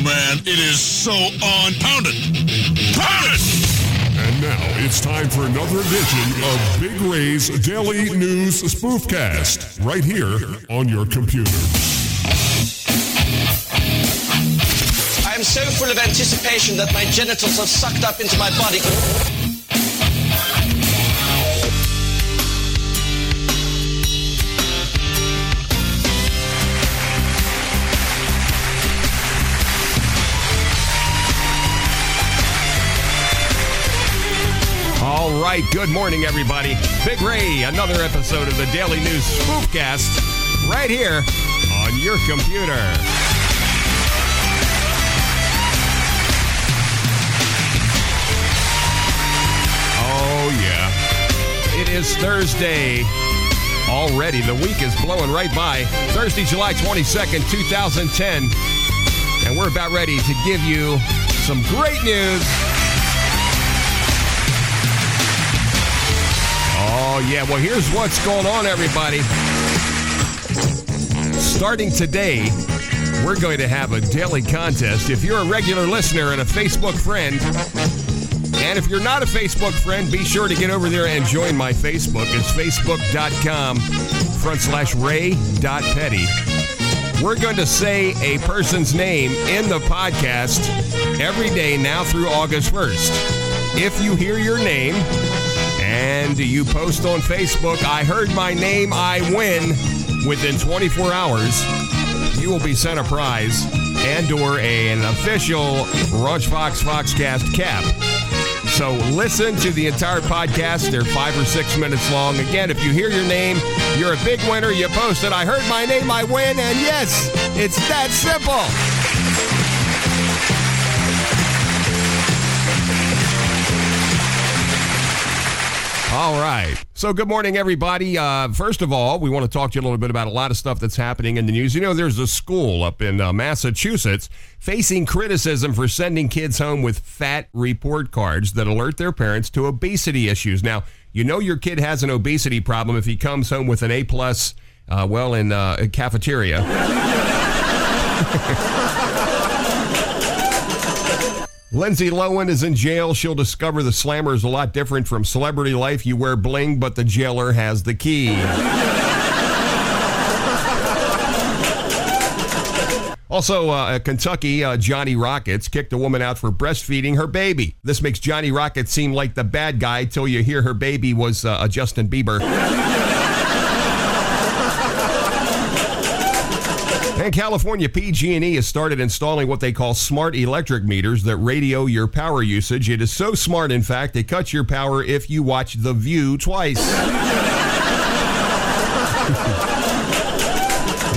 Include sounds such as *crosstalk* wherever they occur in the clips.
man, it is so on. Pound it! Pound it! And now it's time for another edition of Big Ray's Daily News Spoofcast, right here on your computer. I am so full of anticipation that my genitals have sucked up into my body. Right, good morning, everybody. Big Ray, another episode of the Daily News Spoofcast, right here on your computer. Oh, yeah. It is Thursday. Already, the week is blowing right by. Thursday, July 22nd, 2010. And we're about ready to give you some great news. Oh, yeah. Well, here's what's going on, everybody. Starting today, we're going to have a daily contest. If you're a regular listener and a Facebook friend, and if you're not a Facebook friend, be sure to get over there and join my Facebook. It's facebook.com front slash ray.petty. We're going to say a person's name in the podcast every day now through August 1st. If you hear your name and you post on Facebook, I heard my name, I win, within 24 hours, you will be sent a prize and or an official Roach Fox Foxcast cap. So listen to the entire podcast. They're five or six minutes long. Again, if you hear your name, you're a big winner. You posted, I heard my name, I win. And yes, it's that simple. All right. So, good morning, everybody. Uh, first of all, we want to talk to you a little bit about a lot of stuff that's happening in the news. You know, there's a school up in uh, Massachusetts facing criticism for sending kids home with fat report cards that alert their parents to obesity issues. Now, you know your kid has an obesity problem if he comes home with an A plus, uh, well, in uh, a cafeteria. *laughs* Lindsay Lohan is in jail. She'll discover the slammer is a lot different from celebrity life. You wear bling, but the jailer has the key. *laughs* Also, uh, Kentucky, uh, Johnny Rockets kicked a woman out for breastfeeding her baby. This makes Johnny Rockets seem like the bad guy till you hear her baby was uh, a Justin Bieber. *laughs* And California PG&E has started installing what they call smart electric meters that radio your power usage. It is so smart, in fact, it cuts your power if you watch The View twice. *laughs*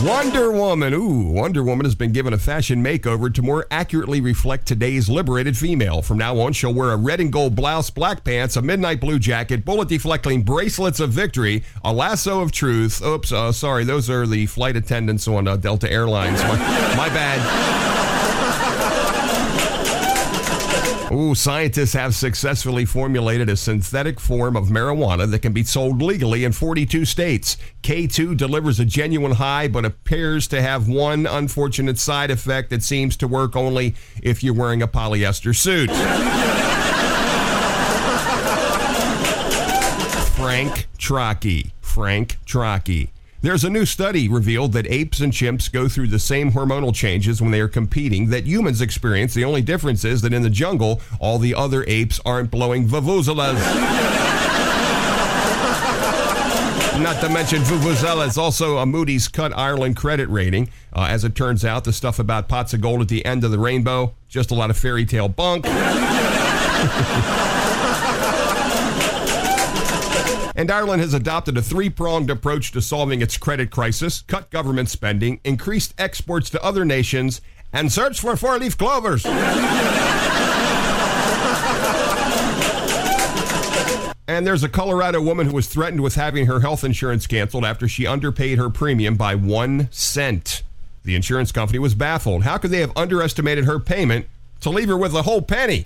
Wonder Woman. Ooh, Wonder Woman has been given a fashion makeover to more accurately reflect today's liberated female. From now on, she'll wear a red and gold blouse, black pants, a midnight blue jacket, bullet deflecting bracelets of victory, a lasso of truth. Oops, uh, sorry, those are the flight attendants on uh, Delta Airlines. My, my bad. Ooh, scientists have successfully formulated a synthetic form of marijuana that can be sold legally in 42 states. K2 delivers a genuine high, but appears to have one unfortunate side effect that seems to work only if you're wearing a polyester suit. *laughs* Frank Trocki. Frank Trocki. There's a new study revealed that apes and chimps go through the same hormonal changes when they are competing that humans experience. The only difference is that in the jungle, all the other apes aren't blowing vuvuzelas. Not to mention vuvuzelas. Also, a Moody's cut Ireland credit rating. Uh, as it turns out, the stuff about pots of gold at the end of the rainbow, just a lot of fairy tale bunk. *laughs* And Ireland has adopted a three pronged approach to solving its credit crisis cut government spending, increased exports to other nations, and search for four leaf clovers. And there's a Colorado woman who was threatened with having her health insurance canceled after she underpaid her premium by one cent. The insurance company was baffled. How could they have underestimated her payment to leave her with a whole penny?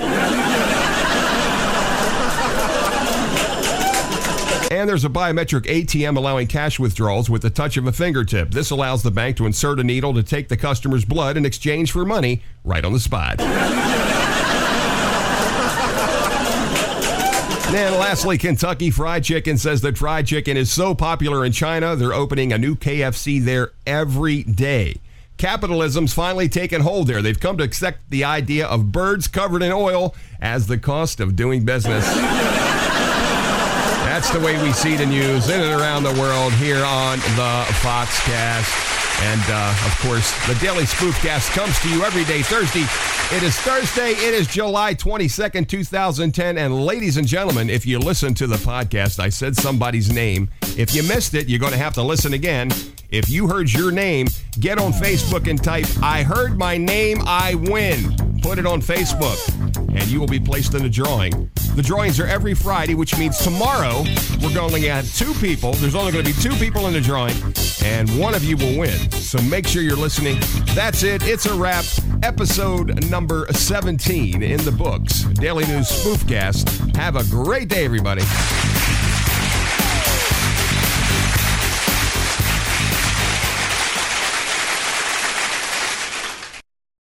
And there's a biometric ATM allowing cash withdrawals with the touch of a fingertip. This allows the bank to insert a needle to take the customer's blood in exchange for money right on the spot. *laughs* And lastly, Kentucky Fried Chicken says that fried chicken is so popular in China, they're opening a new KFC there every day. Capitalism's finally taken hold there. They've come to accept the idea of birds covered in oil as the cost of doing business. *laughs* That's the way we see the news in and around the world here on the Foxcast. And uh, of course, the Daily Spoofcast comes to you every day Thursday. It is Thursday. It is July 22nd, 2010. And ladies and gentlemen, if you listen to the podcast, I said somebody's name. If you missed it, you're going to have to listen again. If you heard your name, get on Facebook and type, I heard my name, I win. Put it on Facebook, and you will be placed in the drawing. The drawings are every Friday, which means tomorrow we're going to have two people. There's only going to be two people in the drawing, and one of you will win. So make sure you're listening. That's it. It's a wrap. Episode number 17 in the books. Daily News Spoofcast. Have a great day, everybody.